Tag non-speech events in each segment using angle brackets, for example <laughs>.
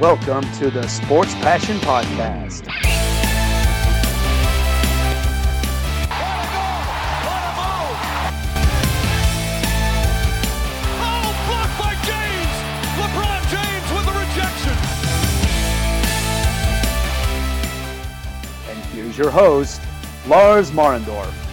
Welcome to the Sports Passion Podcast. Oh, blocked by James! LeBron James with the rejection. And here's your host, Lars Marendorf.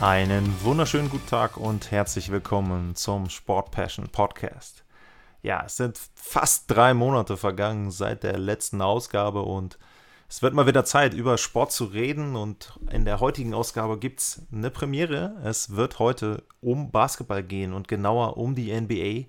Einen wunderschönen guten Tag und herzlich willkommen zum Sport Passion Podcast. Ja, es sind fast drei Monate vergangen seit der letzten Ausgabe und es wird mal wieder Zeit, über Sport zu reden und in der heutigen Ausgabe gibt es eine Premiere. Es wird heute um Basketball gehen und genauer um die NBA,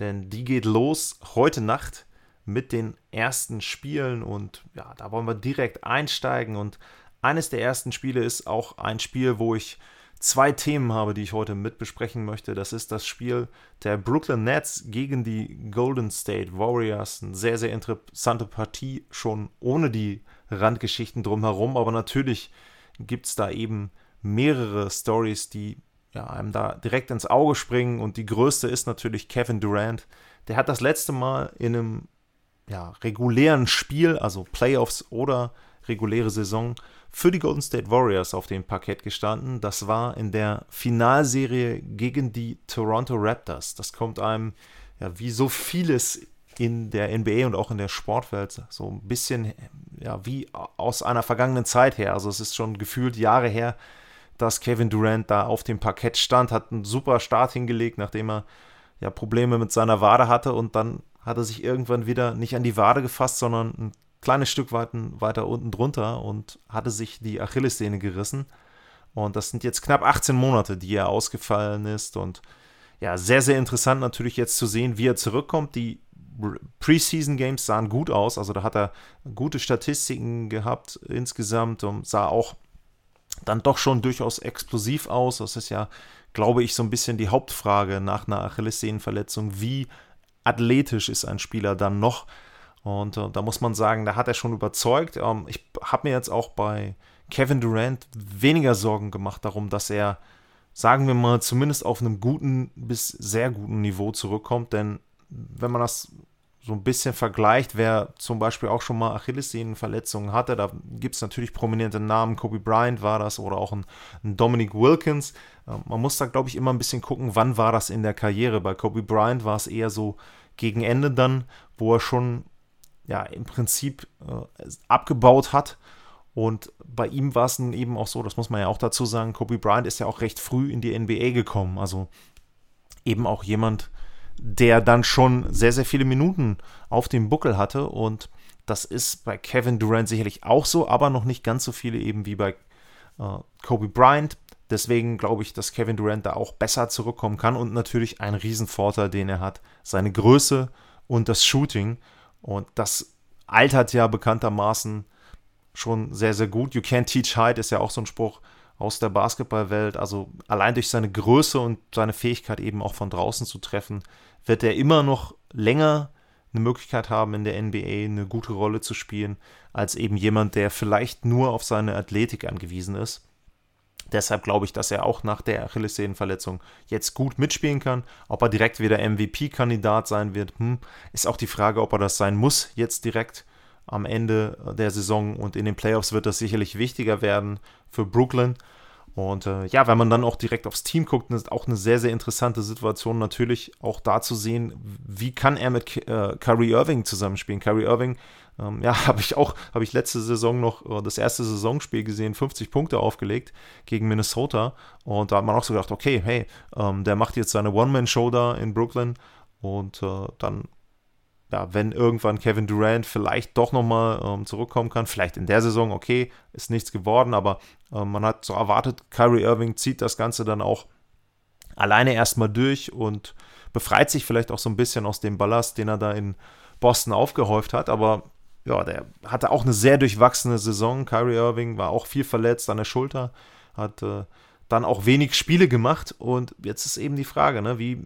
denn die geht los heute Nacht mit den ersten Spielen und ja, da wollen wir direkt einsteigen und eines der ersten Spiele ist auch ein Spiel, wo ich zwei Themen habe, die ich heute mit besprechen möchte. Das ist das Spiel der Brooklyn Nets gegen die Golden State Warriors. Eine sehr, sehr interessante Partie, schon ohne die Randgeschichten drumherum. Aber natürlich gibt es da eben mehrere Stories, die ja, einem da direkt ins Auge springen. Und die größte ist natürlich Kevin Durant. Der hat das letzte Mal in einem ja, regulären Spiel, also Playoffs oder reguläre Saison, für die Golden State Warriors auf dem Parkett gestanden. Das war in der Finalserie gegen die Toronto Raptors. Das kommt einem, ja, wie so vieles in der NBA und auch in der Sportwelt, so ein bisschen, ja, wie aus einer vergangenen Zeit her. Also es ist schon gefühlt Jahre her, dass Kevin Durant da auf dem Parkett stand, hat einen super Start hingelegt, nachdem er ja Probleme mit seiner Wade hatte und dann hat er sich irgendwann wieder nicht an die Wade gefasst, sondern ein kleines Stück weit, weiter unten drunter und hatte sich die Achillessehne gerissen. Und das sind jetzt knapp 18 Monate, die er ausgefallen ist. Und ja, sehr, sehr interessant natürlich jetzt zu sehen, wie er zurückkommt. Die Preseason Games sahen gut aus. Also da hat er gute Statistiken gehabt insgesamt und sah auch dann doch schon durchaus explosiv aus. Das ist ja, glaube ich, so ein bisschen die Hauptfrage nach einer Achillessehnenverletzung. Wie athletisch ist ein Spieler dann noch? Und äh, da muss man sagen, da hat er schon überzeugt. Ähm, ich habe mir jetzt auch bei Kevin Durant weniger Sorgen gemacht darum, dass er, sagen wir mal, zumindest auf einem guten bis sehr guten Niveau zurückkommt. Denn wenn man das so ein bisschen vergleicht, wer zum Beispiel auch schon mal Achillessehnenverletzungen hatte, da gibt es natürlich prominente Namen, Kobe Bryant war das oder auch ein, ein Dominic Wilkins. Äh, man muss da, glaube ich, immer ein bisschen gucken, wann war das in der Karriere. Bei Kobe Bryant war es eher so gegen Ende dann, wo er schon ja im Prinzip äh, abgebaut hat. Und bei ihm war es nun eben auch so, das muss man ja auch dazu sagen, Kobe Bryant ist ja auch recht früh in die NBA gekommen. Also eben auch jemand, der dann schon sehr, sehr viele Minuten auf dem Buckel hatte. Und das ist bei Kevin Durant sicherlich auch so, aber noch nicht ganz so viele eben wie bei äh, Kobe Bryant. Deswegen glaube ich, dass Kevin Durant da auch besser zurückkommen kann und natürlich ein Riesenvorteil, den er hat, seine Größe und das Shooting. Und das altert ja bekanntermaßen schon sehr, sehr gut. You can't teach height ist ja auch so ein Spruch aus der Basketballwelt. Also allein durch seine Größe und seine Fähigkeit eben auch von draußen zu treffen, wird er immer noch länger eine Möglichkeit haben, in der NBA eine gute Rolle zu spielen, als eben jemand, der vielleicht nur auf seine Athletik angewiesen ist. Deshalb glaube ich, dass er auch nach der Achillessehnenverletzung jetzt gut mitspielen kann. Ob er direkt wieder MVP-Kandidat sein wird, hm, ist auch die Frage, ob er das sein muss jetzt direkt am Ende der Saison. Und in den Playoffs wird das sicherlich wichtiger werden für Brooklyn. Und äh, ja, wenn man dann auch direkt aufs Team guckt, ist auch eine sehr, sehr interessante Situation natürlich auch da zu sehen, wie kann er mit äh, Kyrie Irving zusammenspielen. Kyrie Irving ähm, ja, <laughs> habe ich auch, habe ich letzte Saison noch äh, das erste Saisonspiel gesehen, 50 Punkte aufgelegt gegen Minnesota. Und da hat man auch so gedacht, okay, hey, ähm, der macht jetzt seine One-Man-Show da in Brooklyn. Und äh, dann, ja, wenn irgendwann Kevin Durant vielleicht doch nochmal ähm, zurückkommen kann, vielleicht in der Saison, okay, ist nichts geworden, aber äh, man hat so erwartet, Kyrie Irving zieht das Ganze dann auch alleine erstmal durch und befreit sich vielleicht auch so ein bisschen aus dem Ballast, den er da in Boston aufgehäuft hat. Aber ja, der hatte auch eine sehr durchwachsene Saison. Kyrie Irving war auch viel verletzt an der Schulter, hat äh, dann auch wenig Spiele gemacht. Und jetzt ist eben die Frage, ne, wie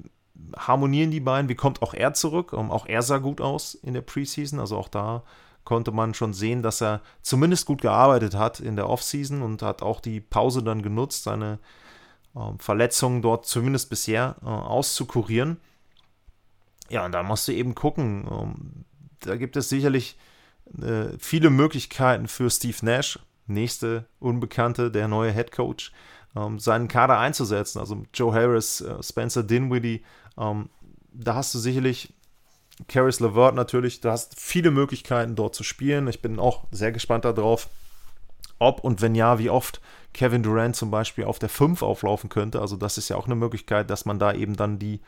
harmonieren die beiden? Wie kommt auch er zurück? Um, auch er sah gut aus in der Preseason. Also auch da konnte man schon sehen, dass er zumindest gut gearbeitet hat in der Offseason und hat auch die Pause dann genutzt, seine ähm, Verletzungen dort zumindest bisher äh, auszukurieren. Ja, und da musst du eben gucken. Ähm, da gibt es sicherlich äh, viele Möglichkeiten für Steve Nash, nächste Unbekannte, der neue Head Coach, ähm, seinen Kader einzusetzen. Also Joe Harris, äh, Spencer Dinwiddie, ähm, da hast du sicherlich Caris LeVert natürlich, du hast viele Möglichkeiten dort zu spielen. Ich bin auch sehr gespannt darauf, ob und wenn ja, wie oft Kevin Durant zum Beispiel auf der 5 auflaufen könnte. Also das ist ja auch eine Möglichkeit, dass man da eben dann die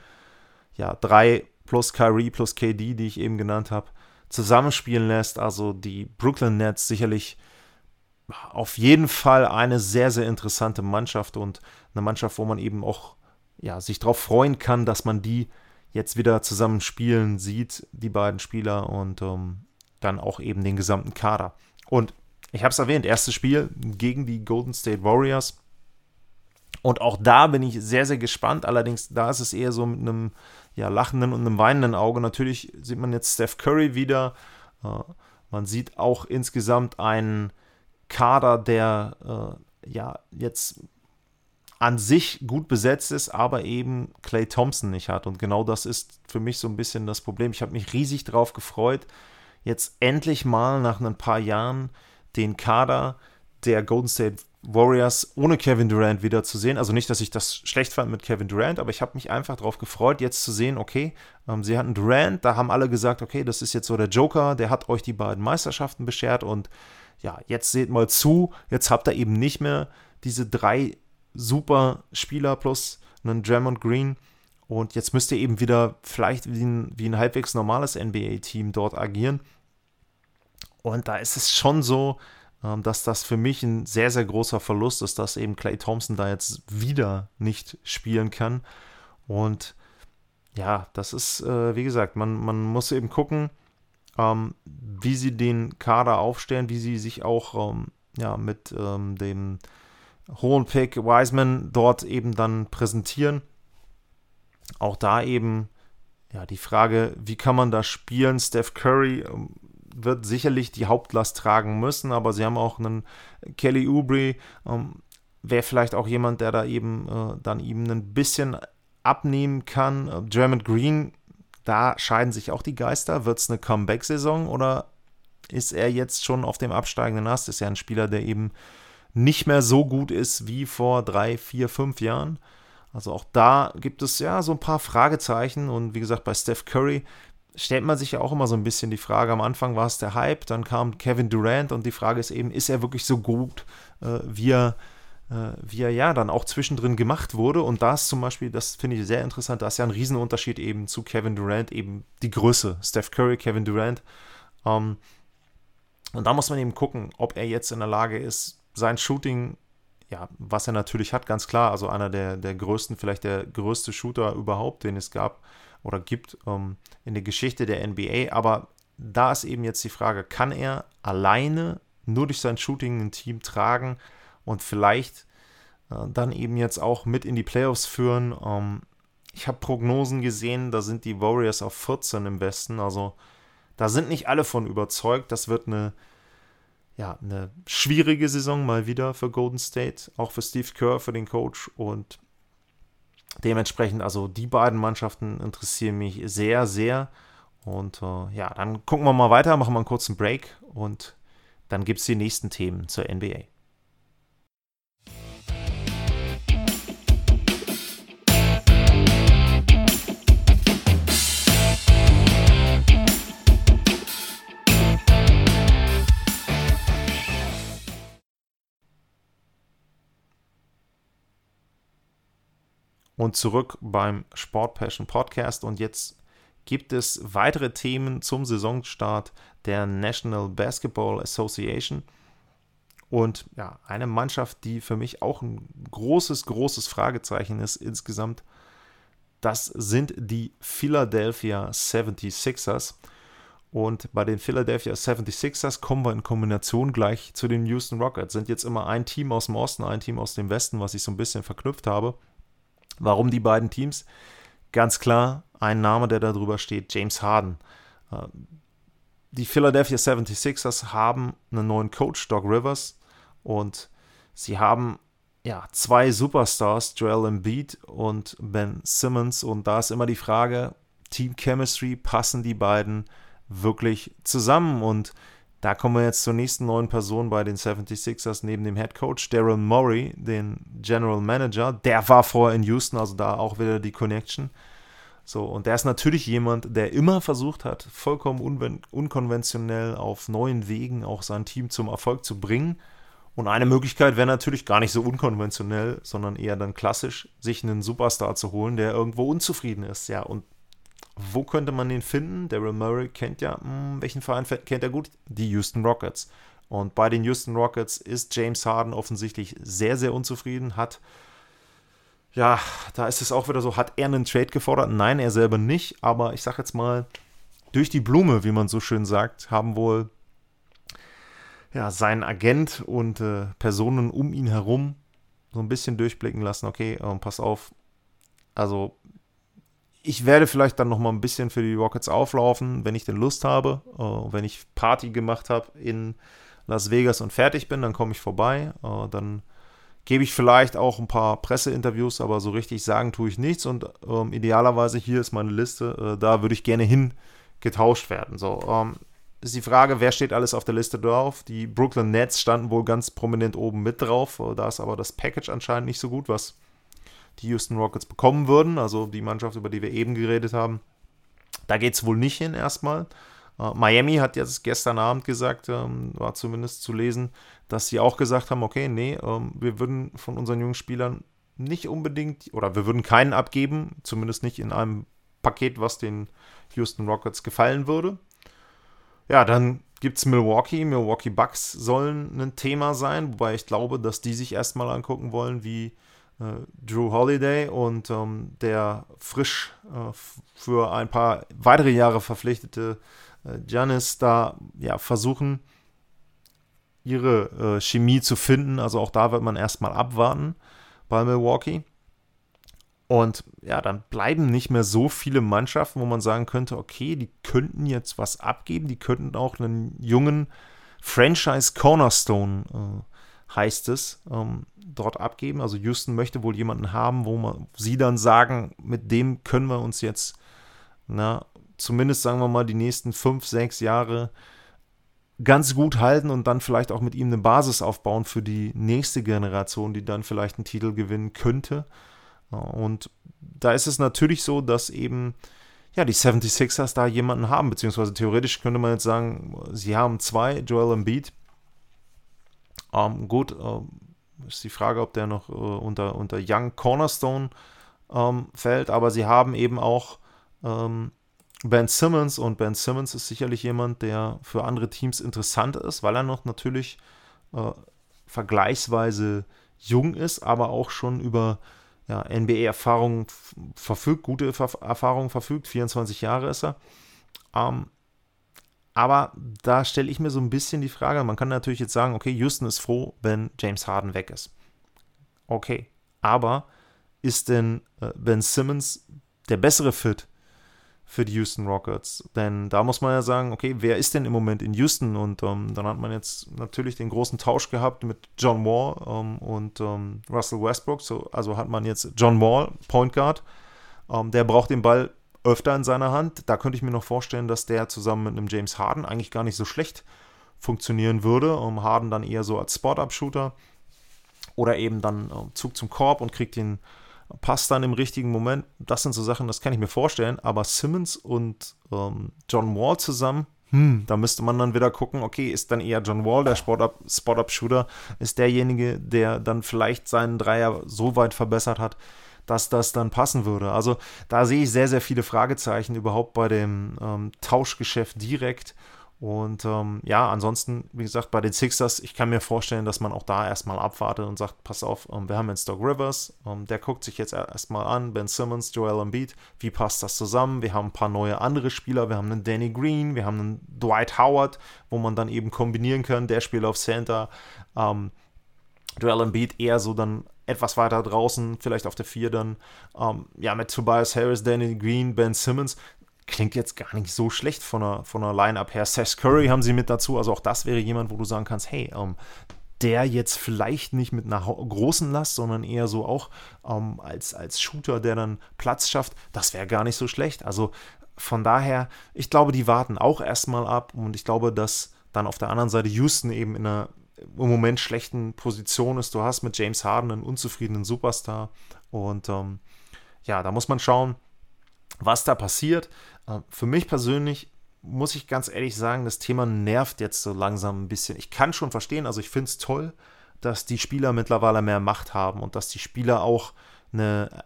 ja, drei plus Kyrie plus KD, die ich eben genannt habe, zusammenspielen lässt. Also die Brooklyn Nets sicherlich auf jeden Fall eine sehr, sehr interessante Mannschaft und eine Mannschaft, wo man eben auch ja, sich darauf freuen kann, dass man die jetzt wieder zusammen spielen sieht, die beiden Spieler und ähm, dann auch eben den gesamten Kader. Und ich habe es erwähnt, erstes Spiel gegen die Golden State Warriors. Und auch da bin ich sehr, sehr gespannt. Allerdings, da ist es eher so mit einem ja, lachenden und einem weinenden Auge. Natürlich sieht man jetzt Steph Curry wieder. Äh, man sieht auch insgesamt einen Kader, der äh, ja jetzt an sich gut besetzt ist, aber eben Clay Thompson nicht hat. Und genau das ist für mich so ein bisschen das Problem. Ich habe mich riesig darauf gefreut, jetzt endlich mal nach ein paar Jahren den Kader der Golden State Warriors ohne Kevin Durant wieder zu sehen. Also nicht, dass ich das schlecht fand mit Kevin Durant, aber ich habe mich einfach darauf gefreut, jetzt zu sehen, okay, ähm, sie hatten Durant, da haben alle gesagt, okay, das ist jetzt so der Joker, der hat euch die beiden Meisterschaften beschert und ja, jetzt seht mal zu, jetzt habt ihr eben nicht mehr diese drei super Spieler plus einen Draymond Green. Und jetzt müsst ihr eben wieder vielleicht wie ein, wie ein halbwegs normales NBA-Team dort agieren. Und da ist es schon so, dass das für mich ein sehr, sehr großer Verlust ist, dass eben Clay Thompson da jetzt wieder nicht spielen kann. Und ja, das ist, äh, wie gesagt, man, man muss eben gucken, ähm, wie sie den Kader aufstellen, wie sie sich auch ähm, ja, mit ähm, dem hohen Pick Wiseman dort eben dann präsentieren. Auch da eben ja die Frage, wie kann man da spielen? Steph Curry ähm, wird sicherlich die Hauptlast tragen müssen, aber sie haben auch einen Kelly Oubre, ähm, wäre vielleicht auch jemand, der da eben äh, dann ihm ein bisschen abnehmen kann. Äh, Green, da scheiden sich auch die Geister. Wird es eine Comeback-Saison oder ist er jetzt schon auf dem absteigenden Ast? Ist ja ein Spieler, der eben nicht mehr so gut ist wie vor drei, vier, fünf Jahren. Also auch da gibt es ja so ein paar Fragezeichen und wie gesagt, bei Steph Curry stellt man sich ja auch immer so ein bisschen die Frage, am Anfang war es der Hype, dann kam Kevin Durant und die Frage ist eben, ist er wirklich so gut, äh, wie er äh, wie er ja dann auch zwischendrin gemacht wurde. Und da ist zum Beispiel, das finde ich sehr interessant, da ist ja ein Riesenunterschied eben zu Kevin Durant, eben die Größe. Steph Curry, Kevin Durant. Ähm, und da muss man eben gucken, ob er jetzt in der Lage ist, sein Shooting, ja, was er natürlich hat, ganz klar, also einer der, der größten, vielleicht der größte Shooter überhaupt, den es gab oder gibt ähm, in der Geschichte der NBA. Aber da ist eben jetzt die Frage, kann er alleine nur durch sein Shooting ein Team tragen und vielleicht äh, dann eben jetzt auch mit in die Playoffs führen? Ähm, ich habe Prognosen gesehen, da sind die Warriors auf 14 im Westen, also da sind nicht alle von überzeugt. Das wird eine ja, eine schwierige Saison mal wieder für Golden State, auch für Steve Kerr, für den Coach. Und dementsprechend, also die beiden Mannschaften interessieren mich sehr, sehr. Und äh, ja, dann gucken wir mal weiter, machen wir einen kurzen Break und dann gibt es die nächsten Themen zur NBA. Und zurück beim Sport Passion Podcast. Und jetzt gibt es weitere Themen zum Saisonstart der National Basketball Association. Und ja, eine Mannschaft, die für mich auch ein großes, großes Fragezeichen ist insgesamt, das sind die Philadelphia 76ers. Und bei den Philadelphia 76ers kommen wir in Kombination gleich zu den Houston Rockets. Sind jetzt immer ein Team aus dem Osten, ein Team aus dem Westen, was ich so ein bisschen verknüpft habe. Warum die beiden Teams? Ganz klar, ein Name, der da drüber steht, James Harden. Äh, die Philadelphia 76ers haben einen neuen Coach, Doc Rivers, und sie haben ja, zwei Superstars, Joel Embiid und Ben Simmons. Und da ist immer die Frage, Team Chemistry, passen die beiden wirklich zusammen? Und da kommen wir jetzt zur nächsten neuen Person bei den 76ers neben dem Head Coach, Daryl Murray, den General Manager. Der war vorher in Houston, also da auch wieder die Connection. So, und der ist natürlich jemand, der immer versucht hat, vollkommen un unkonventionell auf neuen Wegen auch sein Team zum Erfolg zu bringen. Und eine Möglichkeit wäre natürlich gar nicht so unkonventionell, sondern eher dann klassisch, sich einen Superstar zu holen, der irgendwo unzufrieden ist. Ja, und wo könnte man den finden? Daryl Murray kennt ja, mh, hm, welchen Verein kennt er gut? Die Houston Rockets. Und bei den Houston Rockets ist James Harden offensichtlich sehr, sehr unzufrieden, hat, ja, da ist es auch wieder so, hat er einen Trade gefordert? Nein, er selber nicht, aber ich sag jetzt mal, durch die Blume, wie man so schön sagt, haben wohl ja, seinen Agent und äh, Personen um ihn herum so ein bisschen durchblicken lassen, okay, äh, pass auf, also ich werde vielleicht dann noch mal ein bisschen für die Rockets auflaufen, wenn ich denn Lust habe, äh, wenn ich Party gemacht habe in Las Vegas und fertig bin, dann komme ich vorbei, äh, dann gebe ich vielleicht auch ein paar Presseinterviews, aber so richtig sagen tue ich nichts und ähm, idealerweise hier ist meine Liste, äh, da würde ich gerne hin getauscht werden. So, ähm, ist die Frage, wer steht alles auf der Liste drauf? Die Brooklyn Nets standen wohl ganz prominent oben mit drauf. Da ist aber das Package anscheinend nicht so gut, was die Houston Rockets bekommen würden. Also die Mannschaft, über die wir eben geredet haben. Da geht es wohl nicht hin erstmal. Uh, Miami hat jetzt gestern Abend gesagt, ähm, war zumindest zu lesen, dass sie auch gesagt haben, okay, nee, ähm, wir würden von unseren jungen Spielern nicht unbedingt, oder wir würden keinen abgeben, zumindest nicht in einem Paket, was den Houston Rockets gefallen würde. Ja, dann gibt es Milwaukee. Milwaukee Bucks sollen ein Thema sein, wobei ich glaube, dass die sich erstmal angucken wollen, wie äh, Drew Holiday und ähm, der frisch äh, für ein paar weitere Jahre verpflichtete äh, Giannis da ja, versuchen, ihre äh, Chemie zu finden. Also auch da wird man erstmal abwarten bei Milwaukee. Und ja, dann bleiben nicht mehr so viele Mannschaften, wo man sagen könnte, okay, die könnten jetzt was abgeben, die könnten auch einen jungen Franchise Cornerstone, äh, heißt es, ähm, dort abgeben. Also Houston möchte wohl jemanden haben, wo man, sie dann sagen, mit dem können wir uns jetzt, na, zumindest sagen wir mal, die nächsten fünf, sechs Jahre ganz gut halten und dann vielleicht auch mit ihm eine Basis aufbauen für die nächste Generation, die dann vielleicht einen Titel gewinnen könnte. Und da ist es natürlich so, dass eben ja, die 76ers da jemanden haben, beziehungsweise theoretisch könnte man jetzt sagen, sie haben zwei, Joel Embiid. Ähm, gut, äh, ist die Frage, ob der noch äh, unter, unter Young Cornerstone ähm, fällt, aber sie haben eben auch ähm, Ben Simmons. Und Ben Simmons ist sicherlich jemand, der für andere Teams interessant ist, weil er noch natürlich äh, vergleichsweise jung ist, aber auch schon über ja, NBA-Erfahrung verfügt, gute Erfahrung verfügt, 24 Jahre ist er. Ähm, aber da stelle ich mir so ein bisschen die Frage, man kann natürlich jetzt sagen, okay, Houston ist froh, wenn James Harden weg ist. Okay, aber ist denn äh, Ben Simmons der bessere Fit für die Houston Rockets. Denn da muss man ja sagen, okay, wer ist denn im Moment in Houston? Und ähm, dann hat man jetzt natürlich den großen Tausch gehabt mit John Wall ähm, und ähm, Russell Westbrook. So, also hat man jetzt John Wall, Point Guard. Ähm, der braucht den Ball öfter in seiner Hand. Da könnte ich mir noch vorstellen, dass der zusammen mit einem James Harden eigentlich gar nicht so schlecht funktionieren würde. Um Harden dann eher so als Spot-Up-Shooter oder eben dann äh, Zug zum Korb und kriegt den passt dann im richtigen Moment. Das sind so Sachen, das kann ich mir vorstellen. Aber Simmons und ähm, John Wall zusammen, hm, da müsste man dann wieder gucken, okay, ist dann eher John Wall, der Spot-Up-Shooter, ist derjenige, der dann vielleicht seinen Dreier so weit verbessert hat, dass das dann passen würde. Also da sehe ich sehr, sehr viele Fragezeichen überhaupt bei dem ähm, Tauschgeschäft direkt. Und ähm, ja, ansonsten, wie gesagt, bei den Sixers, ich kann mir vorstellen, dass man auch da erstmal abwartet und sagt, pass auf, ähm, wir haben jetzt Doc Rivers, ähm, der guckt sich jetzt erstmal an, Ben Simmons, Joel Embiid, wie passt das zusammen? Wir haben ein paar neue andere Spieler, wir haben einen Danny Green, wir haben einen Dwight Howard, wo man dann eben kombinieren kann, der spielt auf Center, ähm, Joel Embiid eher so dann etwas weiter draußen, vielleicht auf der 4 dann, ähm, ja, mit Tobias Harris, Danny Green, Ben Simmons, klingt jetzt gar nicht so schlecht von der, von der Line-Up her. Seth Curry haben sie mit dazu, also auch das wäre jemand, wo du sagen kannst, hey, ähm, der jetzt vielleicht nicht mit einer großen Last, sondern eher so auch ähm, als, als Shooter, der dann Platz schafft, das wäre gar nicht so schlecht. Also von daher, ich glaube, die warten auch erstmal ab und ich glaube, dass dann auf der anderen Seite Houston eben in einer im Moment schlechten Position ist. Du hast mit James Harden einen unzufriedenen Superstar und ähm, ja, da muss man schauen, was da passiert. Äh, für mich persönlich muss ich ganz ehrlich sagen, das Thema nervt jetzt so langsam ein bisschen. Ich kann schon verstehen, also ich finde es toll, dass die Spieler mittlerweile mehr Macht haben und dass die Spieler auch eine,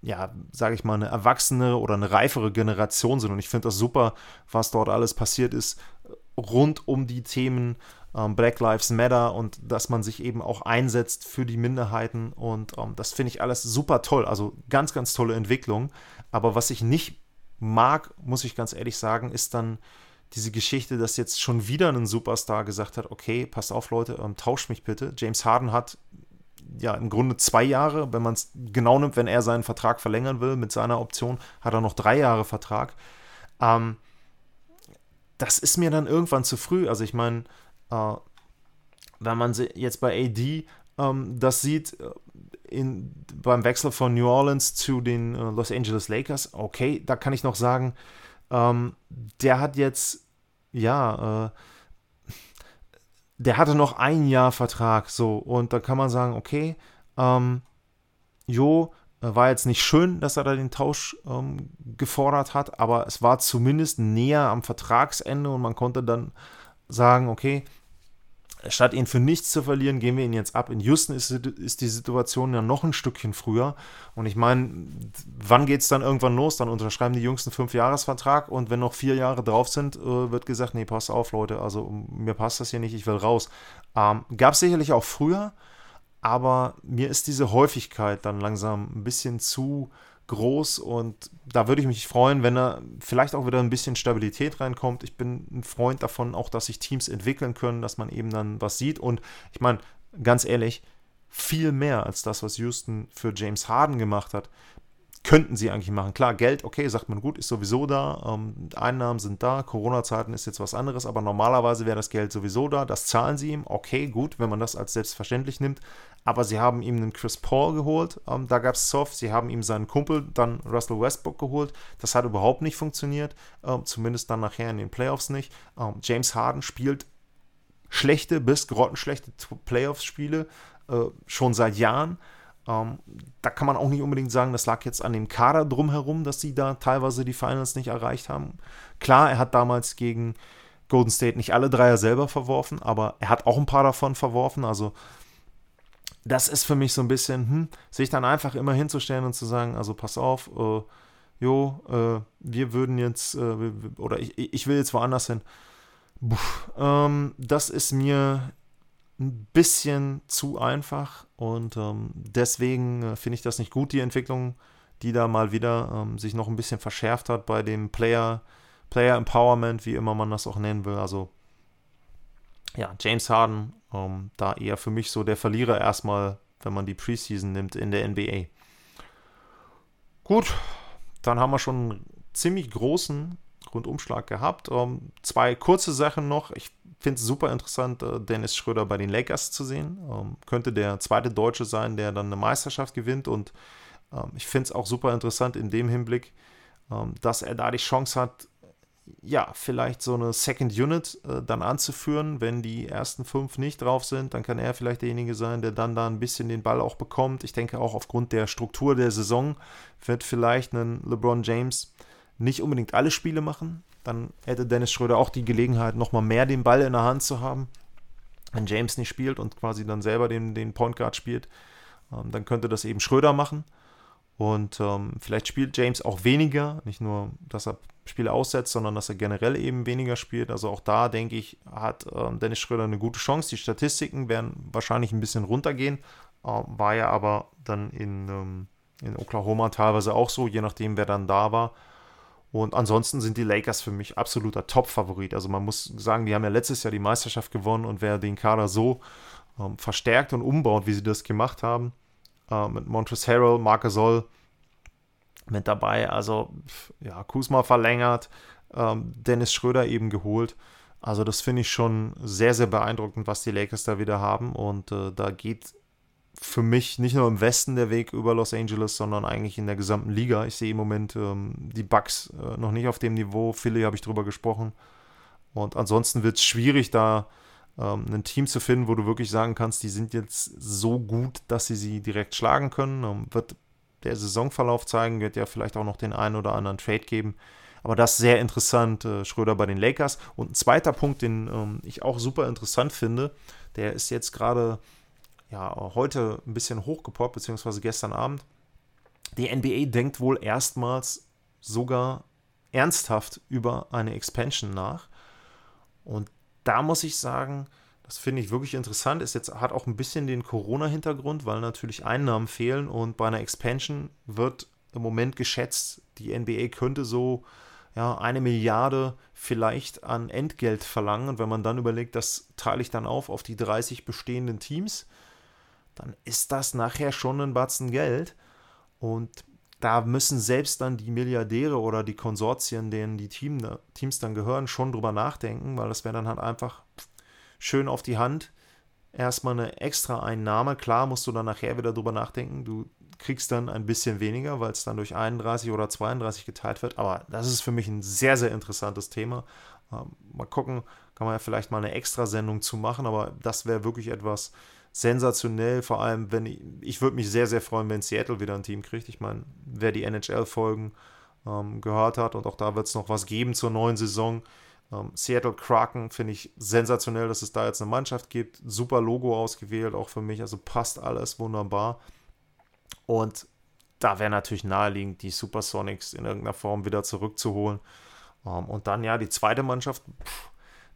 ja, sage ich mal, eine erwachsene oder eine reifere Generation sind. Und ich finde das super, was dort alles passiert ist rund um die Themen ähm, Black Lives Matter und dass man sich eben auch einsetzt für die Minderheiten. Und ähm, das finde ich alles super toll. Also ganz, ganz tolle Entwicklung. Aber was ich nicht mag, muss ich ganz ehrlich sagen, ist dann diese Geschichte, dass jetzt schon wieder ein Superstar gesagt hat, okay, passt auf Leute, ähm, tauscht mich bitte. James Harden hat ja im Grunde zwei Jahre, wenn man es genau nimmt, wenn er seinen Vertrag verlängern will mit seiner Option, hat er noch drei Jahre Vertrag. Ähm, das ist mir dann irgendwann zu früh. Also ich meine, äh, wenn man jetzt bei AD ähm, das sieht, äh, in, beim Wechsel von New Orleans zu den äh, Los Angeles Lakers, okay, da kann ich noch sagen, ähm, der hat jetzt, ja, äh, der hatte noch ein Jahr Vertrag, so, und da kann man sagen, okay, ähm, jo, äh, war jetzt nicht schön, dass er da den Tausch ähm, gefordert hat, aber es war zumindest näher am Vertragsende und man konnte dann sagen, okay, statt ihn für nichts zu verlieren, gehen wir ihn jetzt ab. In Houston ist, ist die Situation ja noch ein Stückchen früher. Und ich meine, wann geht es dann irgendwann los? Dann unterschreiben die Jungs einen Fünfjahresvertrag und wenn noch vier Jahre drauf sind, äh, wird gesagt, nee, pass auf, Leute, also mir passt das hier nicht, ich will raus. Ähm, Gab es sicherlich auch früher, aber mir ist diese Häufigkeit dann langsam ein bisschen zu groß und da würde ich mich freuen, wenn da vielleicht auch wieder ein bisschen Stabilität reinkommt. Ich bin ein Freund davon, auch dass sich Teams entwickeln können, dass man eben dann was sieht und ich meine, ganz ehrlich, viel mehr als das, was Houston für James Harden gemacht hat, könnten sie eigentlich machen. Klar, Geld, okay, sagt man gut, ist sowieso da, ähm, Einnahmen sind da, Corona-Zeiten ist jetzt was anderes, aber normalerweise wäre das Geld sowieso da, das zahlen sie ihm, okay, gut, wenn man das als selbstverständlich nimmt, aber sie haben ihm einen Chris Paul geholt, ähm, da gab es Soft, sie haben ihm seinen Kumpel, dann Russell Westbrook geholt, das hat überhaupt nicht funktioniert, ähm, zumindest dann nachher in den Playoffs nicht. Ähm, James Harden spielt schlechte bis grottenschlechte Playoffs-Spiele äh, schon seit Jahren, ähm, da kann man auch nicht unbedingt sagen, das lag jetzt an dem Kader drumherum, dass sie da teilweise die Finals nicht erreicht haben. Klar, er hat damals gegen Golden State nicht alle Dreier selber verworfen, aber er hat auch ein paar davon verworfen. Also das ist für mich so ein bisschen, hm, sich dann einfach immer hinzustellen und zu sagen, also pass auf, äh, jo, äh, wir würden jetzt, äh, oder ich, ich will jetzt woanders hin. Puh, ähm, das ist mir ein bisschen zu einfach und ähm, deswegen äh, finde ich das nicht gut, die Entwicklung, die da mal wieder ähm, sich noch ein bisschen verschärft hat bei dem Player, Player Empowerment, wie immer man das auch nennen will. Also ja, James Harden, ähm, da eher für mich so der Verlierer erstmal, wenn man die Preseason nimmt in der NBA. Gut, dann haben wir schon einen ziemlich großen Rundumschlag gehabt. Ähm, zwei kurze Sachen noch. Ich finde es super interessant, äh, Dennis Schröder bei den Lakers zu sehen. Ähm, könnte der zweite Deutsche sein, der dann eine Meisterschaft gewinnt. Und ähm, ich finde es auch super interessant in dem Hinblick, ähm, dass er da die Chance hat, ja, vielleicht so eine Second Unit äh, dann anzuführen. Wenn die ersten fünf nicht drauf sind, dann kann er vielleicht derjenige sein, der dann da ein bisschen den Ball auch bekommt. Ich denke auch aufgrund der Struktur der Saison wird vielleicht ein LeBron James nicht unbedingt alle Spiele machen. Dann hätte Dennis Schröder auch die Gelegenheit, nochmal mehr den Ball in der Hand zu haben. Wenn James nicht spielt und quasi dann selber den, den Point Guard spielt, ähm, dann könnte das eben Schröder machen. Und ähm, vielleicht spielt James auch weniger, nicht nur, dass er Spiele aussetzt, sondern dass er generell eben weniger spielt. Also auch da, denke ich, hat ähm, Dennis Schröder eine gute Chance. Die Statistiken werden wahrscheinlich ein bisschen runtergehen. Ähm, war ja aber dann in, ähm, in Oklahoma teilweise auch so, je nachdem, wer dann da war. Und ansonsten sind die Lakers für mich absoluter Top-Favorit. Also man muss sagen, die haben ja letztes Jahr die Meisterschaft gewonnen und wer den Kader so ähm, verstärkt und umbaut, wie sie das gemacht haben, äh, mit Montrezl Harrell, Marc Gasol mit dabei, also ja, Kuzma verlängert, ähm, Dennis Schröder eben geholt. Also das finde ich schon sehr, sehr beeindruckend, was die Lakers da wieder haben. Und äh, da geht für mich nicht nur im Westen der Weg über Los Angeles, sondern eigentlich in der gesamten Liga. Ich sehe im Moment ähm, die Bucks äh, noch nicht auf dem Niveau. Philly habe ich drüber gesprochen. Und ansonsten wird es schwierig, da ähm, ein Team zu finden, wo du wirklich sagen kannst, die sind jetzt so gut, dass sie sie direkt schlagen können. Ähm, wird der Saisonverlauf zeigen, wird ja vielleicht auch noch den einen oder anderen Trade geben. Aber das ist sehr interessant, äh, Schröder bei den Lakers. Und ein zweiter Punkt, den ähm, ich auch super interessant finde, der ist jetzt gerade ja, heute ein bisschen hochgepoppt, beziehungsweise gestern Abend. Die NBA denkt wohl erstmals sogar ernsthaft über eine Expansion nach. Und da muss ich sagen, das finde ich wirklich interessant. Ist jetzt, hat auch ein bisschen den Corona-Hintergrund, weil natürlich Einnahmen fehlen und bei einer Expansion wird im Moment geschätzt, die NBA könnte so ja, eine Milliarde vielleicht an Entgelt verlangen. Und wenn man dann überlegt, das teile ich dann auf auf die 30 bestehenden Teams, dann ist das nachher schon ein Batzen Geld. Und da müssen selbst dann die Milliardäre oder die Konsortien, denen die Team, Teams dann gehören, schon drüber nachdenken, weil das wäre dann halt einfach schön auf die Hand. Erstmal eine extra Einnahme. Klar musst du dann nachher wieder drüber nachdenken. Du kriegst dann ein bisschen weniger, weil es dann durch 31 oder 32 geteilt wird. Aber das ist für mich ein sehr, sehr interessantes Thema. Ähm, mal gucken, kann man ja vielleicht mal eine extra Sendung zu machen, aber das wäre wirklich etwas, sensationell. Vor allem, wenn ich, ich würde mich sehr, sehr freuen, wenn Seattle wieder ein Team kriegt. Ich meine, wer die NHL-Folgen ähm, gehört hat und auch da wird es noch was geben zur neuen Saison. Ähm, Seattle Kraken finde ich sensationell, dass es da jetzt eine Mannschaft gibt. Super Logo ausgewählt, auch für mich. Also passt alles wunderbar. Und da wäre natürlich naheliegend, die Supersonics in irgendeiner Form wieder zurückzuholen. Ähm, und dann ja, die zweite Mannschaft, pff,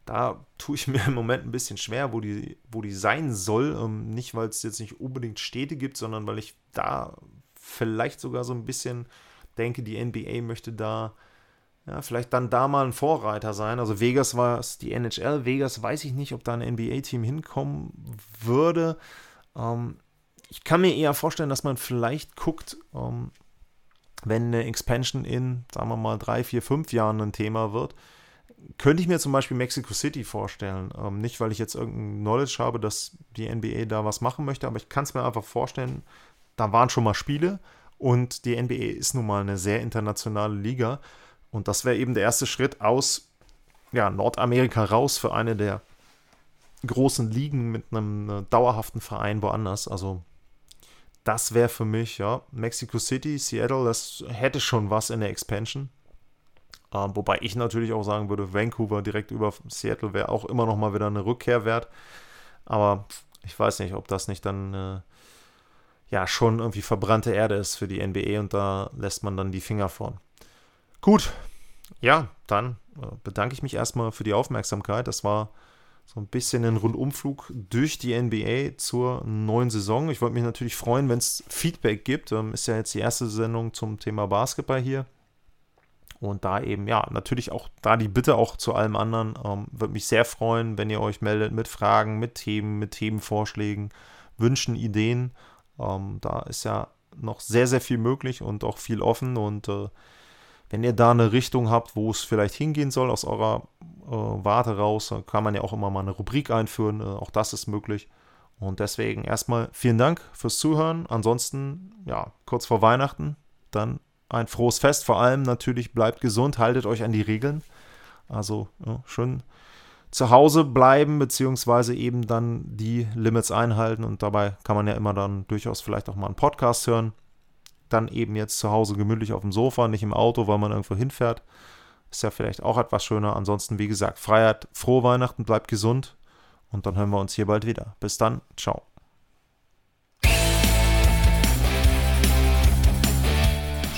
da tue ich <laughs> mir im Moment ein bisschen schwer, wo die, wo die sein soll. Ähm, nicht, weil es jetzt nicht unbedingt Städte gibt, sondern weil ich da vielleicht sogar so ein bisschen denke, die NBA möchte da ja, vielleicht dann da mal ein Vorreiter sein. Also Vegas war es die NHL. Vegas weiß ich nicht, ob da ein NBA-Team hinkommen würde. Ähm, ich kann mir eher vorstellen, dass man vielleicht guckt, ähm, wenn eine Expansion in, sagen wir mal, drei, vier, fünf Jahren ein Thema wird, könnte ich mir zum Beispiel Mexico City vorstellen. Ähm, nicht, weil ich jetzt irgendein Knowledge habe, dass die NBA da was machen möchte, aber ich kann es mir einfach vorstellen, da waren schon mal Spiele und die NBA ist nun mal eine sehr internationale Liga. Und das wäre eben der erste Schritt aus ja, Nordamerika raus für eine der großen Ligen mit einem äh, dauerhaften Verein woanders. Also das wäre für mich, ja, Mexico City, Seattle, das hätte schon was in der Expansion. Ähm, wobei ich natürlich auch sagen würde, Vancouver direkt über Seattle wäre auch immer noch mal wieder eine Rückkehr wert. Aber ich weiß nicht, ob das nicht dann äh, ja schon irgendwie verbrannte Erde ist für die NBA und da lässt man dann die Finger vorn. Gut, ja, dann äh, bedanke ich mich erstmal für die Aufmerksamkeit. Das war so ein bisschen ein Rundumflug durch die NBA zur neuen Saison. Ich wollte mich natürlich freuen, wenn es Feedback gibt. Ähm, ist ja jetzt die erste Sendung zum Thema Basketball hier. Und da eben, ja, natürlich auch da die Bitte auch zu allem anderen. Ähm, Würde mich sehr freuen, wenn ihr euch meldet mit Fragen, mit Themen, mit Themenvorschlägen, Wünschen, Ideen. Ähm, da ist ja noch sehr, sehr viel möglich und auch viel offen. Und äh, wenn ihr da eine Richtung habt, wo es vielleicht hingehen soll aus eurer äh, Warte raus, kann man ja auch immer mal eine Rubrik einführen. Äh, auch das ist möglich. Und deswegen erstmal vielen Dank fürs Zuhören. Ansonsten, ja, kurz vor Weihnachten, dann ein frohes Fest. Vor allem natürlich bleibt gesund, haltet euch an die Regeln. Also ja, schön zu Hause bleiben, beziehungsweise eben dann die Limits einhalten. Und dabei kann man ja immer dann durchaus vielleicht auch mal einen Podcast hören. Dann eben jetzt zu Hause gemütlich auf dem Sofa, nicht im Auto, weil man irgendwo hinfährt. Ist ja vielleicht auch etwas schöner. Ansonsten, wie gesagt, Freiheit, frohe Weihnachten, bleibt gesund. Und dann hören wir uns hier bald wieder. Bis dann, ciao.